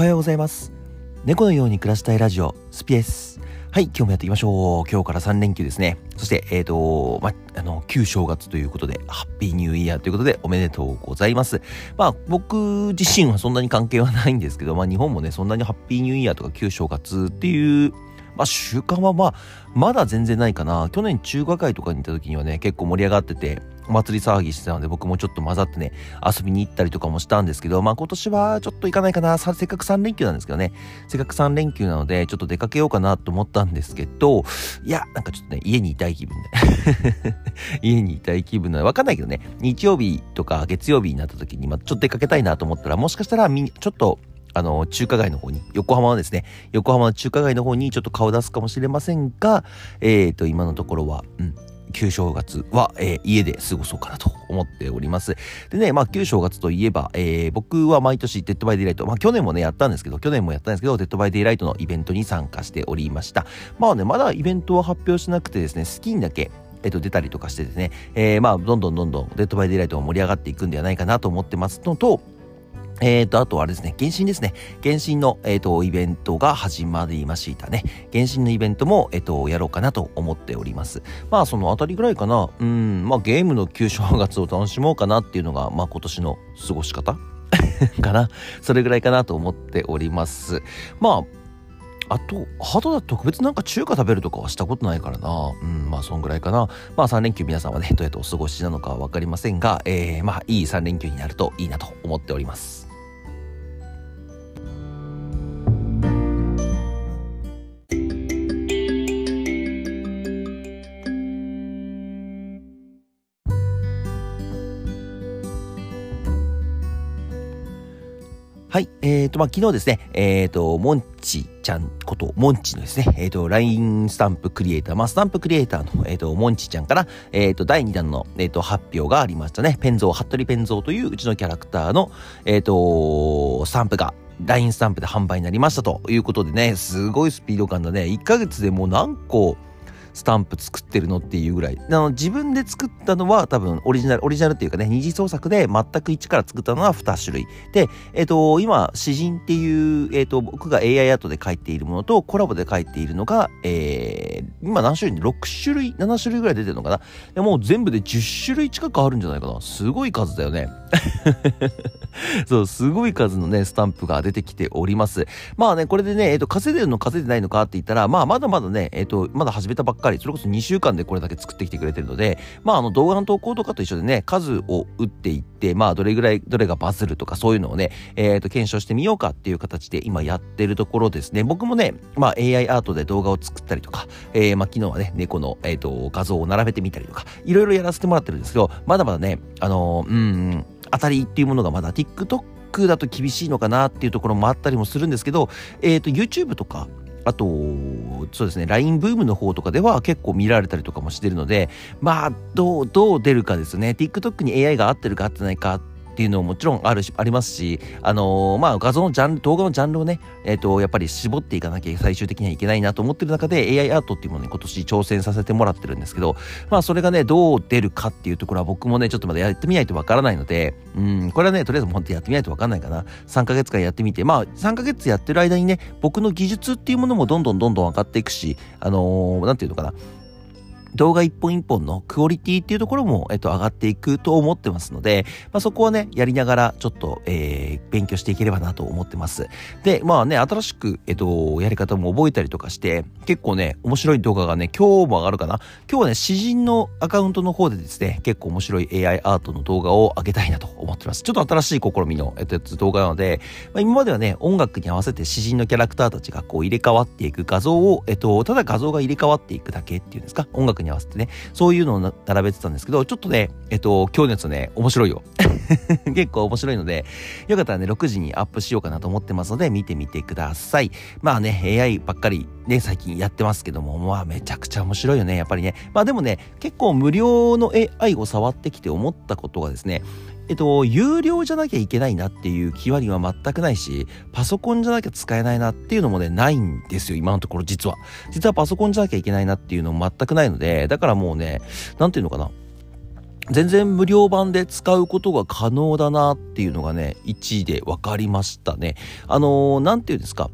はようございます。猫のように暮らしたいラジオスピですはい今日もやっていきましょう。今日から3連休ですね。そしてえっ、ー、とまあの旧正月ということでハッピーニューイヤーということでおめでとうございます。まあ僕自身はそんなに関係はないんですけどまあ日本もねそんなにハッピーニューイヤーとか旧正月っていうまあ、習慣はまあ、まだ全然ないかな。去年中華会とかに行った時にはね、結構盛り上がってて、お祭り騒ぎしてたので、僕もちょっと混ざってね、遊びに行ったりとかもしたんですけど、まあ今年はちょっと行かないかな。せっかく3連休なんですけどね。せっかく3連休なので、ちょっと出かけようかなと思ったんですけど、いや、なんかちょっとね、家にいたい気分で。家にいたい気分なのわかんないけどね、日曜日とか月曜日になった時に、まあちょっと出かけたいなと思ったら、もしかしたらみ、ちょっと、あの、中華街の方に、横浜のですね、横浜の中華街の方にちょっと顔出すかもしれませんが、えっ、ー、と、今のところは、うん、旧正月は、えー、家で過ごそうかなと思っております。でね、まあ、旧正月といえば、えー、僕は毎年、 Dead by Daylight、まあ、去年もね、やったんですけど、去年もやったんですけど、 Dead by Daylight のイベントに参加しておりました。まあね、まだイベントは発表しなくてですね、スキンだけ、えっと、出たりとかしてですね、えー、まあ、どんどんどんどん、 Dead by Daylight が盛り上がっていくんではないかなと思ってますのと、えっ、ー、と、あとはあれですね、原神ですね。原神の、えっ、ー、と、イベントが始まりましたね。原神のイベントも、えっ、ー、と、やろうかなと思っております。まあ、そのあたりぐらいかな。うん、まあ、ゲームの旧正月を楽しもうかなっていうのが、まあ、今年の過ごし方？かな。それぐらいかなと思っております。まあ、あと、ハトだと特別なんか中華食べるとかはしたことないからな。うん、まあそんぐらいかな。まあ3連休皆さんはね、どうやってお過ごしなのかはわかりませんが、えー、まあいい3連休になるといいなと思っております。はい。えっ、ー、と、まあ、昨日ですね、えっ、ー、と、モンチちゃんこと、モンチのですね、えっ、ー、と、LINE スタンプクリエイター、まあ、スタンプクリエイターの、えっ、と、モンチちゃんから、えっ、と、第2弾の、えっ、と、発表がありましたね。ペンゾー、服部ペンゾーといううちのキャラクターの、えっ、と、スタンプが、LINE スタンプで販売になりましたということでね、すごいスピード感だね。1ヶ月でもう何個、スタンプ作ってるのっていうぐらい。あの、自分で作ったのは多分オリジナル、オリジナルっていうかね、二次創作で全く一から作ったのは2種類。で、えっ、ー、と、今、詩人っていう、えっ、ー、と、僕が AI アートで書いているものとコラボで書いているのが、えー、今何種類 ?6 種類、7種類ぐらい出てるのかなでもう全部で10種類近くあるんじゃないかな。すごい数だよね。そう、すごい数のね、スタンプが出てきております。まあね、これでね、えっ、ー、と、稼いでるの稼いでないのかって言ったら、まあ、まだまだね、えっ、と、まだ始めたばっかり、それこそ2週間でこれだけ作ってきてくれてるので、まあ、あの、動画の投稿とかと一緒でね、数を打っていって、まあ、どれぐらい、どれがバズるとか、そういうのをね、えっ、ー、と、検証してみようかっていう形で今やってるところですね。僕もね、まあ、AI アートで動画を作ったりとか、えー、まあ、昨日はね、猫の、えっ、と、画像を並べてみたりとか、いろいろやらせてもらってるんですけど、まだまだね、あのうん、当たりっていうものがまだ TikTok だと厳しいのかなっていうところもあったりもするんですけど、えっ、ー、と、YouTube とか、あと、そうですね、LINE ブームの方とかでは結構見られたりとかもしてるので、まあ、どう、どう出るかですね。TikTok に AI が合ってるか合ってないかっていうのももちろんあるし、ありますし、あのー、まあ、画像のジャンル、動画のジャンルをね、えっ、ー、と、やっぱり絞っていかなきゃ最終的にはいけないなと思ってる中で AI アートっていうものに今年挑戦させてもらってるんですけど、まあ、それがね、どう出るかっていうところは僕もね、ちょっとまだやってみないとわからないので、うん、これはね、とりあえず本当やってみないとわかんないかな。3ヶ月間やってみて、まあ、3ヶ月やってる間にね、僕の技術っていうものもどんどんどんどん上がっていくし、あのー、なんていうのかな、動画一本一本のクオリティっていうところも、えっと、上がっていくと思ってますので、まあ、そこはね、やりながら、ちょっと、えー、勉強していければなと思ってます。で、まあね、新しく、えっと、やり方も覚えたりとかして、結構ね、面白い動画がね、今日も上がるかな？今日はね、詩人のアカウントの方でですね、結構面白い AI アートの動画を上げたいなと思ってます。ちょっと新しい試みの、えっと、動画なので、まあ、今まではね、音楽に合わせて詩人のキャラクターたちがこう入れ替わっていく画像を、えっと、ただ画像が入れ替わっていくだけっていうんですか、音楽に合わせてね、そういうのを並べてたんですけど、ちょっとね、えっと、今日のやつね、面白いよ。結構面白いので、よかったらね、6時にアップしようかなと思ってますので、見てみてください。まあね、AI ばっかりね、最近やってますけども、まあめちゃくちゃ面白いよね、やっぱりね。まあでもね、結構無料の AI を触ってきて思ったことがですね、えっと、有料じゃなきゃいけないなっていう気割りは全くないし、パソコンじゃなきゃ使えないなっていうのもね、ないんですよ、今のところ実は。実はパソコンじゃなきゃいけないなっていうのも全くないので、だからもうね、なんていうのかな。全然無料版で使うことが可能だなっていうのがね、1位で分かりましたね。あのー、なんていうんですか。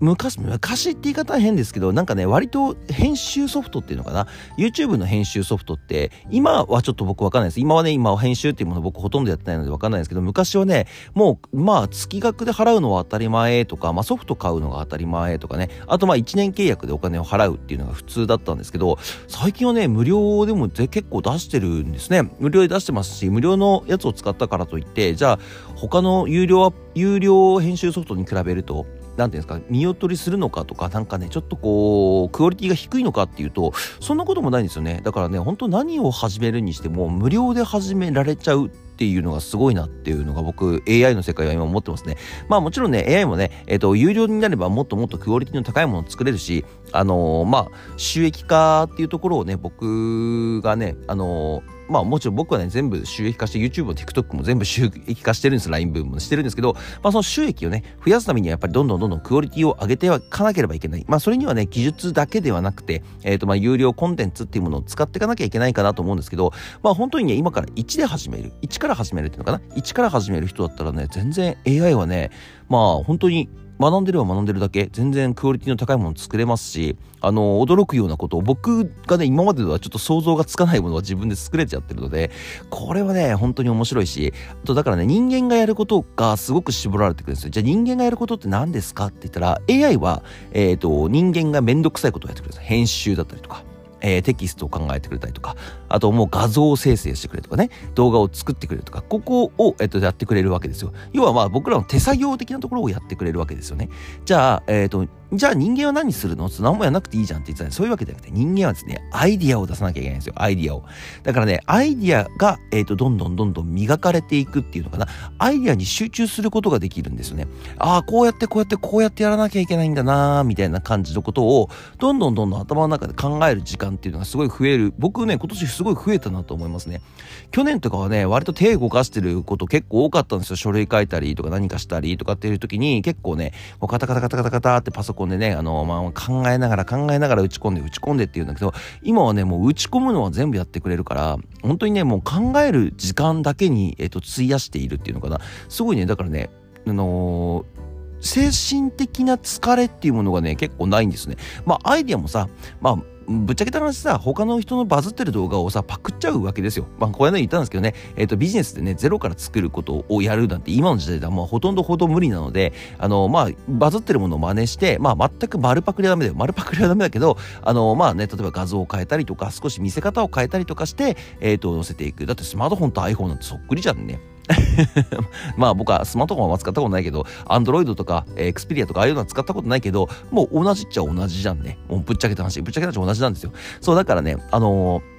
昔、昔って言い方は変ですけど、なんかね、割と編集ソフトっていうのかな ?YouTube の編集ソフトって、今はちょっと僕わかんないです。今はね、今は編集っていうもの僕ほとんどやってないのでわかんないですけど、昔はね、もう、まあ、月額で払うのは当たり前とか、まあ、ソフト買うのが当たり前とかね、あとまあ、1年契約でお金を払うっていうのが普通だったんですけど、最近はね、無料でも結構出してるんですね。無料で出してますし、無料のやつを使ったからといって、じゃあ、他の有料、有料編集ソフトに比べると、なんていうんですか、見劣りするのかとか、なんかね、ちょっとこう、クオリティが低いのかっていうと、そんなこともないんですよね。だからね、本当何を始めるにしても、無料で始められちゃうっていうのがすごいなっていうのが僕 AI の世界は今思ってますね。まあもちろんね AI もね、えっ、ー、と有料になればもっともっとクオリティの高いものを作れるし、あのー、まあ収益化っていうところをね僕がね、あのーまあもちろん僕はね、全部収益化して YouTube も TikTok も全部収益化してるんです。LINE 分もしてるんですけど、まあその収益をね、増やすためにはやっぱりどんどんどんどんクオリティを上げてはいかなければいけない。まあそれにはね、技術だけではなくて、えっ、ー、とまあ有料コンテンツっていうものを使っていかなきゃいけないかなと思うんですけど、まあ本当にね、今から1で始める。1から始めるっていうのかな？1から始める人だったらね、全然 AI はね、まあ本当に学んでれば学んでるだけ全然クオリティの高いもの作れますしあの驚くようなことを僕がね今までではちょっと想像がつかないものは自分で作れちゃってるのでこれはね本当に面白いしあとだからね人間がやることがすごく絞られてくるんですよ。じゃあ人間がやることって何ですかって言ったら AI は、えーと、人間がめんどくさいことをやってくるんです編集だったりとかえー、テキストを考えてくれたりとか、あともう画像を生成してくれとかね、動画を作ってくれるとか、ここを、えっと、やってくれるわけですよ。要はまあ僕らの手作業的なところをやってくれるわけですよね。じゃあ、えっ、ー、と、じゃあ人間は何するの？何もやらなくていいじゃんって言ってたら、そういうわけじゃなくて、人間はですね、アイディアを出さなきゃいけないんですよ。アイディアを。だからね、アイディアが、えっ、ー、と、どんどんどんどん磨かれていくっていうのかな。アイディアに集中することができるんですよね。ああ、こうやってこうやってこうやってやらなきゃいけないんだなみたいな感じのことを、どんどんどんどん頭の中で考える時間っていうのがすごい増える。僕ね、今年すごい増えたなと思いますね。去年とかはね、割と手動かしてること結構多かったんですよ。書類書いたりとか何かしたりとかっていう時に、結構ね、もうカタカタカタカタカタってパソコンでね、あの、まあ、考えながら考えながら打ち込んで打ち込んでっていうんだけど、今はね、もう打ち込むのは全部やってくれるから、本当にね、もう考える時間だけに、えっ、と、費やしているっていうのかな。すごいね、だからね、あのー精神的な疲れっていうものがね、結構ないんですね。まあ、アイディアもさ、まあ、ぶっちゃけた話さ、他の人のバズってる動画をさ、パクっちゃうわけですよ。まあ、こういうの言ったんですけどね、えっ、ー、と、ビジネスでね、ゼロから作ることをやるなんて今の時代ではもうほとんどほど無理なので、あの、まあ、バズってるものを真似して、まあ、全く丸パクリはダメだよ。丸パクリはダメだけど、あの、まあね、例えば画像を変えたりとか、少し見せ方を変えたりとかして、えっ、ー、と、載せていく。だってスマートフォンと iPhone なんてそっくりじゃんね。まあ僕はスマートフォンは使ったことないけど、アンドロイドとか、えー、エクスペリアとかああいうのは使ったことないけど、もう同じっちゃ同じじゃんね。もうぶっちゃけた話、ぶっちゃけた話同じなんですよ。そうだからね、あのー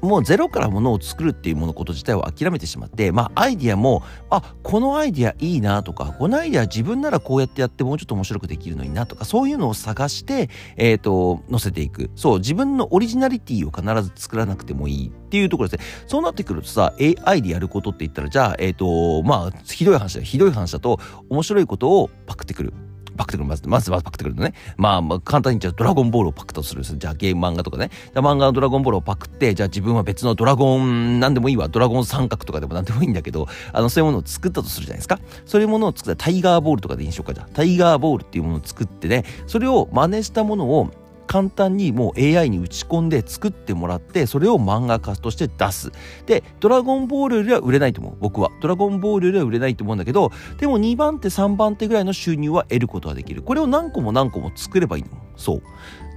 もうゼロからものを作るっていうものこと自体を諦めてしまって、まあアイディアも、あ、このアイディアいいなとか、このアイディア自分ならこうやってやってもうちょっと面白くできるのになとか、そういうのを探して、えっ、ー、と、載せていく。そう、自分のオリジナリティを必ず作らなくてもいいっていうところですね。そうなってくるとさ、AI でやることって言ったら、じゃあ、えっ、ー、と、まあ、ひどい話だ。ひどい話だと、面白いことをパクってくる。パクってくる。まず、まず、まずパクってくるのね。まあ、まあ、簡単に言っちゃうドラゴンボールをパクとするんです。じゃあ、ゲーム漫画とかね。じゃあ漫画のドラゴンボールをパクって、じゃあ自分は別のドラゴン、なんでもいいわ。ドラゴン三角とかでもなんでもいいんだけど、あの、そういうものを作ったとするじゃないですか。そういうものを作ったタイガーボールとかでいいんでしょうか。じゃあ、タイガーボールっていうものを作ってね、それを真似したものを簡単にもう AI に打ち込んで作ってもらってそれを漫画家として出す。でドラゴンボールよりは売れないと思う。僕は。ドラゴンボールよりは売れないと思うんだけどでも2番手3番手ぐらいの収入は得ることができる。これを何個も何個も作ればいいの。そう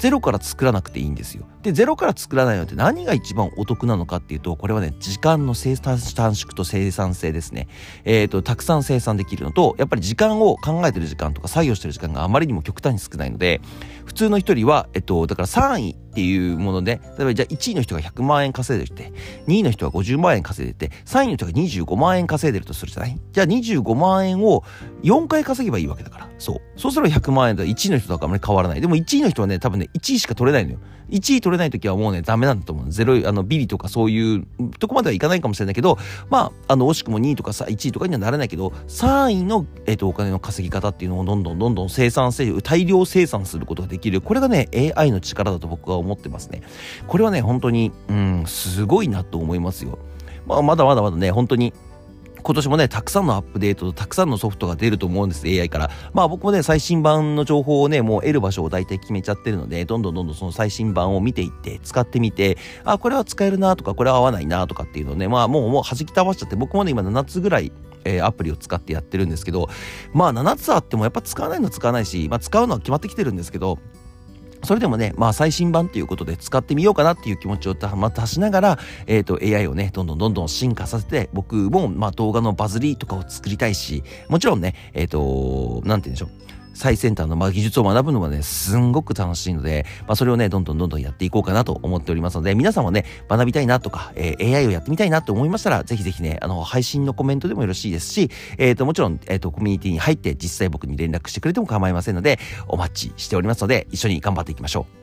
ゼロから作らなくていいんですよ。で、ゼロから作らないのって何が一番お得なのかっていうと、これはね、時間の生産短縮と生産性ですね。えっ、ー、と、たくさん生産できるのと、やっぱり時間を考えてる時間とか作業してる時間があまりにも極端に少ないので、普通の人は、えっと、だから3位っていうもので、例えばじゃあ1位の人が100万円稼いでて、2位の人が50万円稼いでて、3位の人が25万円稼いでるとするじゃない？じゃあ25万円を4回稼げばいいわけだから。そう。そうすれば100万円だ。1位の人とかあまり変わらない。でも1位の人はね、多分ね、1位しか取れないのよ。1位取れない時はもうね、ダメなんだと思う。ゼロ、あの、ビリとかそういうとこまではいかないかもしれないけど、まあ、あの、惜しくも2位とかさ、1位とかにはならないけど、3位の、えっ、ー、と、お金の稼ぎ方っていうのをどんどんどんどん生産性、大量生産することができる。これがね、AI の力だと僕は思ってますね。これはね、本当に、うん、すごいなと思いますよ。まあ、まだまだまだね、本当に、今年もね、たくさんのアップデートとたくさんのソフトが出ると思うんです、AI から。まあ僕もね、最新版の情報をね、もう得る場所を大体決めちゃってるので、どんどんどんどんその最新版を見ていって、使ってみて、あ、これは使えるなとか、これは合わないなとかっていうのをね、まあもう、もう弾き飛ばしちゃって、僕もね、今7つぐらい、えー、アプリを使ってやってるんですけど、まあ7つあってもやっぱ使わないのは使わないし、まあ使うのは決まってきてるんですけど、それでもね、まあ最新版ということで使ってみようかなっていう気持ちをまたしながら、えっ、ー、と AI をね、どんどんどんどん進化させて、僕もまあ動画のバズりとかを作りたいし、もちろんね、えっ、ー、と、なんて言うんでしょう。最先端のまあ技術を学ぶのはね、すんごく楽しいので、まあ、それをね、どんどんどんどんやっていこうかなと思っておりますので、皆さんもね、学びたいなとか、えー、AI をやってみたいなと思いましたら、ぜひぜひね、あの、配信のコメントでもよろしいですし、えっ、ー、と、もちろん、えっ、ー、と、コミュニティに入って実際僕に連絡してくれても構いませんので、お待ちしておりますので、一緒に頑張っていきましょう。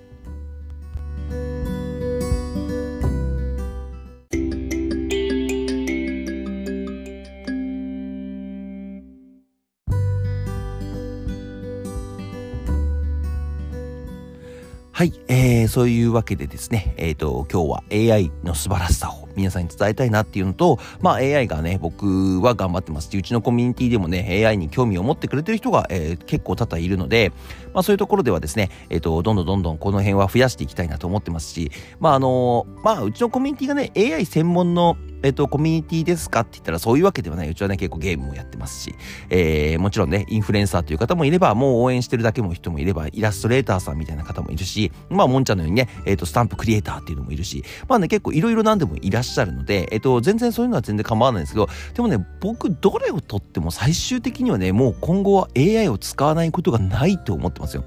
はい、えー、そういうわけでですね、えっ、ー、と、今日は AI の素晴らしさを皆さんに伝えたいなっていうのと、まあ AI がね、僕は頑張ってますし、うちのコミュニティでもね、AI に興味を持ってくれてる人が、えー、結構多々いるので、まあそういうところではですね、えっ、ー、と、どんどんどんどんこの辺は増やしていきたいなと思ってますし、まああのまあうちのコミュニティがね、AI 専門のえっと、コミュニティですかって言ったらそういうわけではない。うちはね、結構ゲームもやってますし、えー、もちろんね、インフルエンサーという方もいれば、もう応援してるだけの人もいれば、イラストレーターさんみたいな方もいるし、まあ、もんちゃんのようにね、えっ、ー、と、スタンプクリエイターっていうのもいるし、まあね、結構いろいろなんでもいらっしゃるので、えっ、ー、と、全然そういうのは全然構わないんですけど、でもね、僕、どれをとっても最終的にはね、もう今後は AI を使わないことがないと思ってますよ。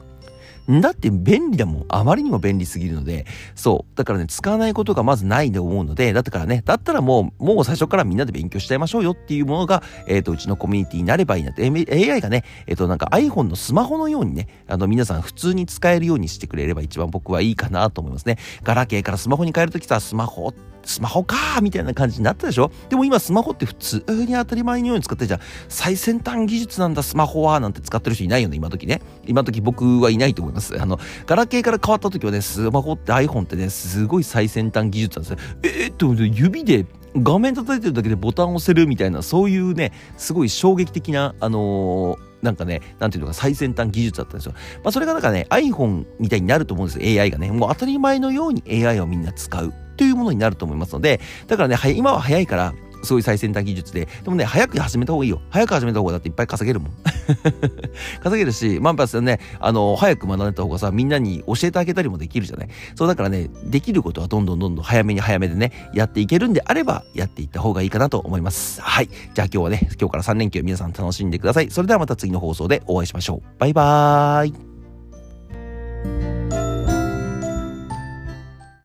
だって便利だもん。あまりにも便利すぎるので、そう。だからね、使わないことがまずないと思うので、だったからね、だったらもう、もう最初からみんなで勉強しちゃいましょうよっていうものが、えっ、ー、と、うちのコミュニティになればいいなって、AI がね、えっ、ー、と、なんか iPhone のスマホのようにね、あの、皆さん普通に使えるようにしてくれれば一番僕はいいかなと思いますね。ガラケーからスマホに変えるときさ、スマホスマホかーみたいな感じになったでしょ？でも今スマホって普通に当たり前のように使ってるじゃん。最先端技術なんだスマホはなんて使ってる人いないよね、今時ね。今時僕はいないと思います。あの、ガラケーから変わった時はね、スマホって iPhone ってね、すごい最先端技術なんですよ。えー、っと、指で画面叩いてるだけでボタンを押せるみたいな、そういうね、すごい衝撃的な、あのーなんかね、なんていうのか最先端技術だったんですよ。まあそれがなんかね、iPhone みたいになると思うんですよ。AI がね。もう当たり前のように AI をみんな使う。というものになると思いますので、だからね、今は早いから、そういう最先端技術で。でもね、早く始めた方がいいよ。早く始めた方がだっていっぱい稼げるもん。稼げるし、まあ、やっぱね、あの、早く学んでた方がさ、みんなに教えてあげたりもできるじゃない。そうだからね、できることはどんどんどんどん早めに早めでね、やっていけるんであれば、やっていった方がいいかなと思います。はい。じゃあ今日はね、今日から3連休皆さん楽しんでください。それではまた次の放送でお会いしましょう。バイバーイ。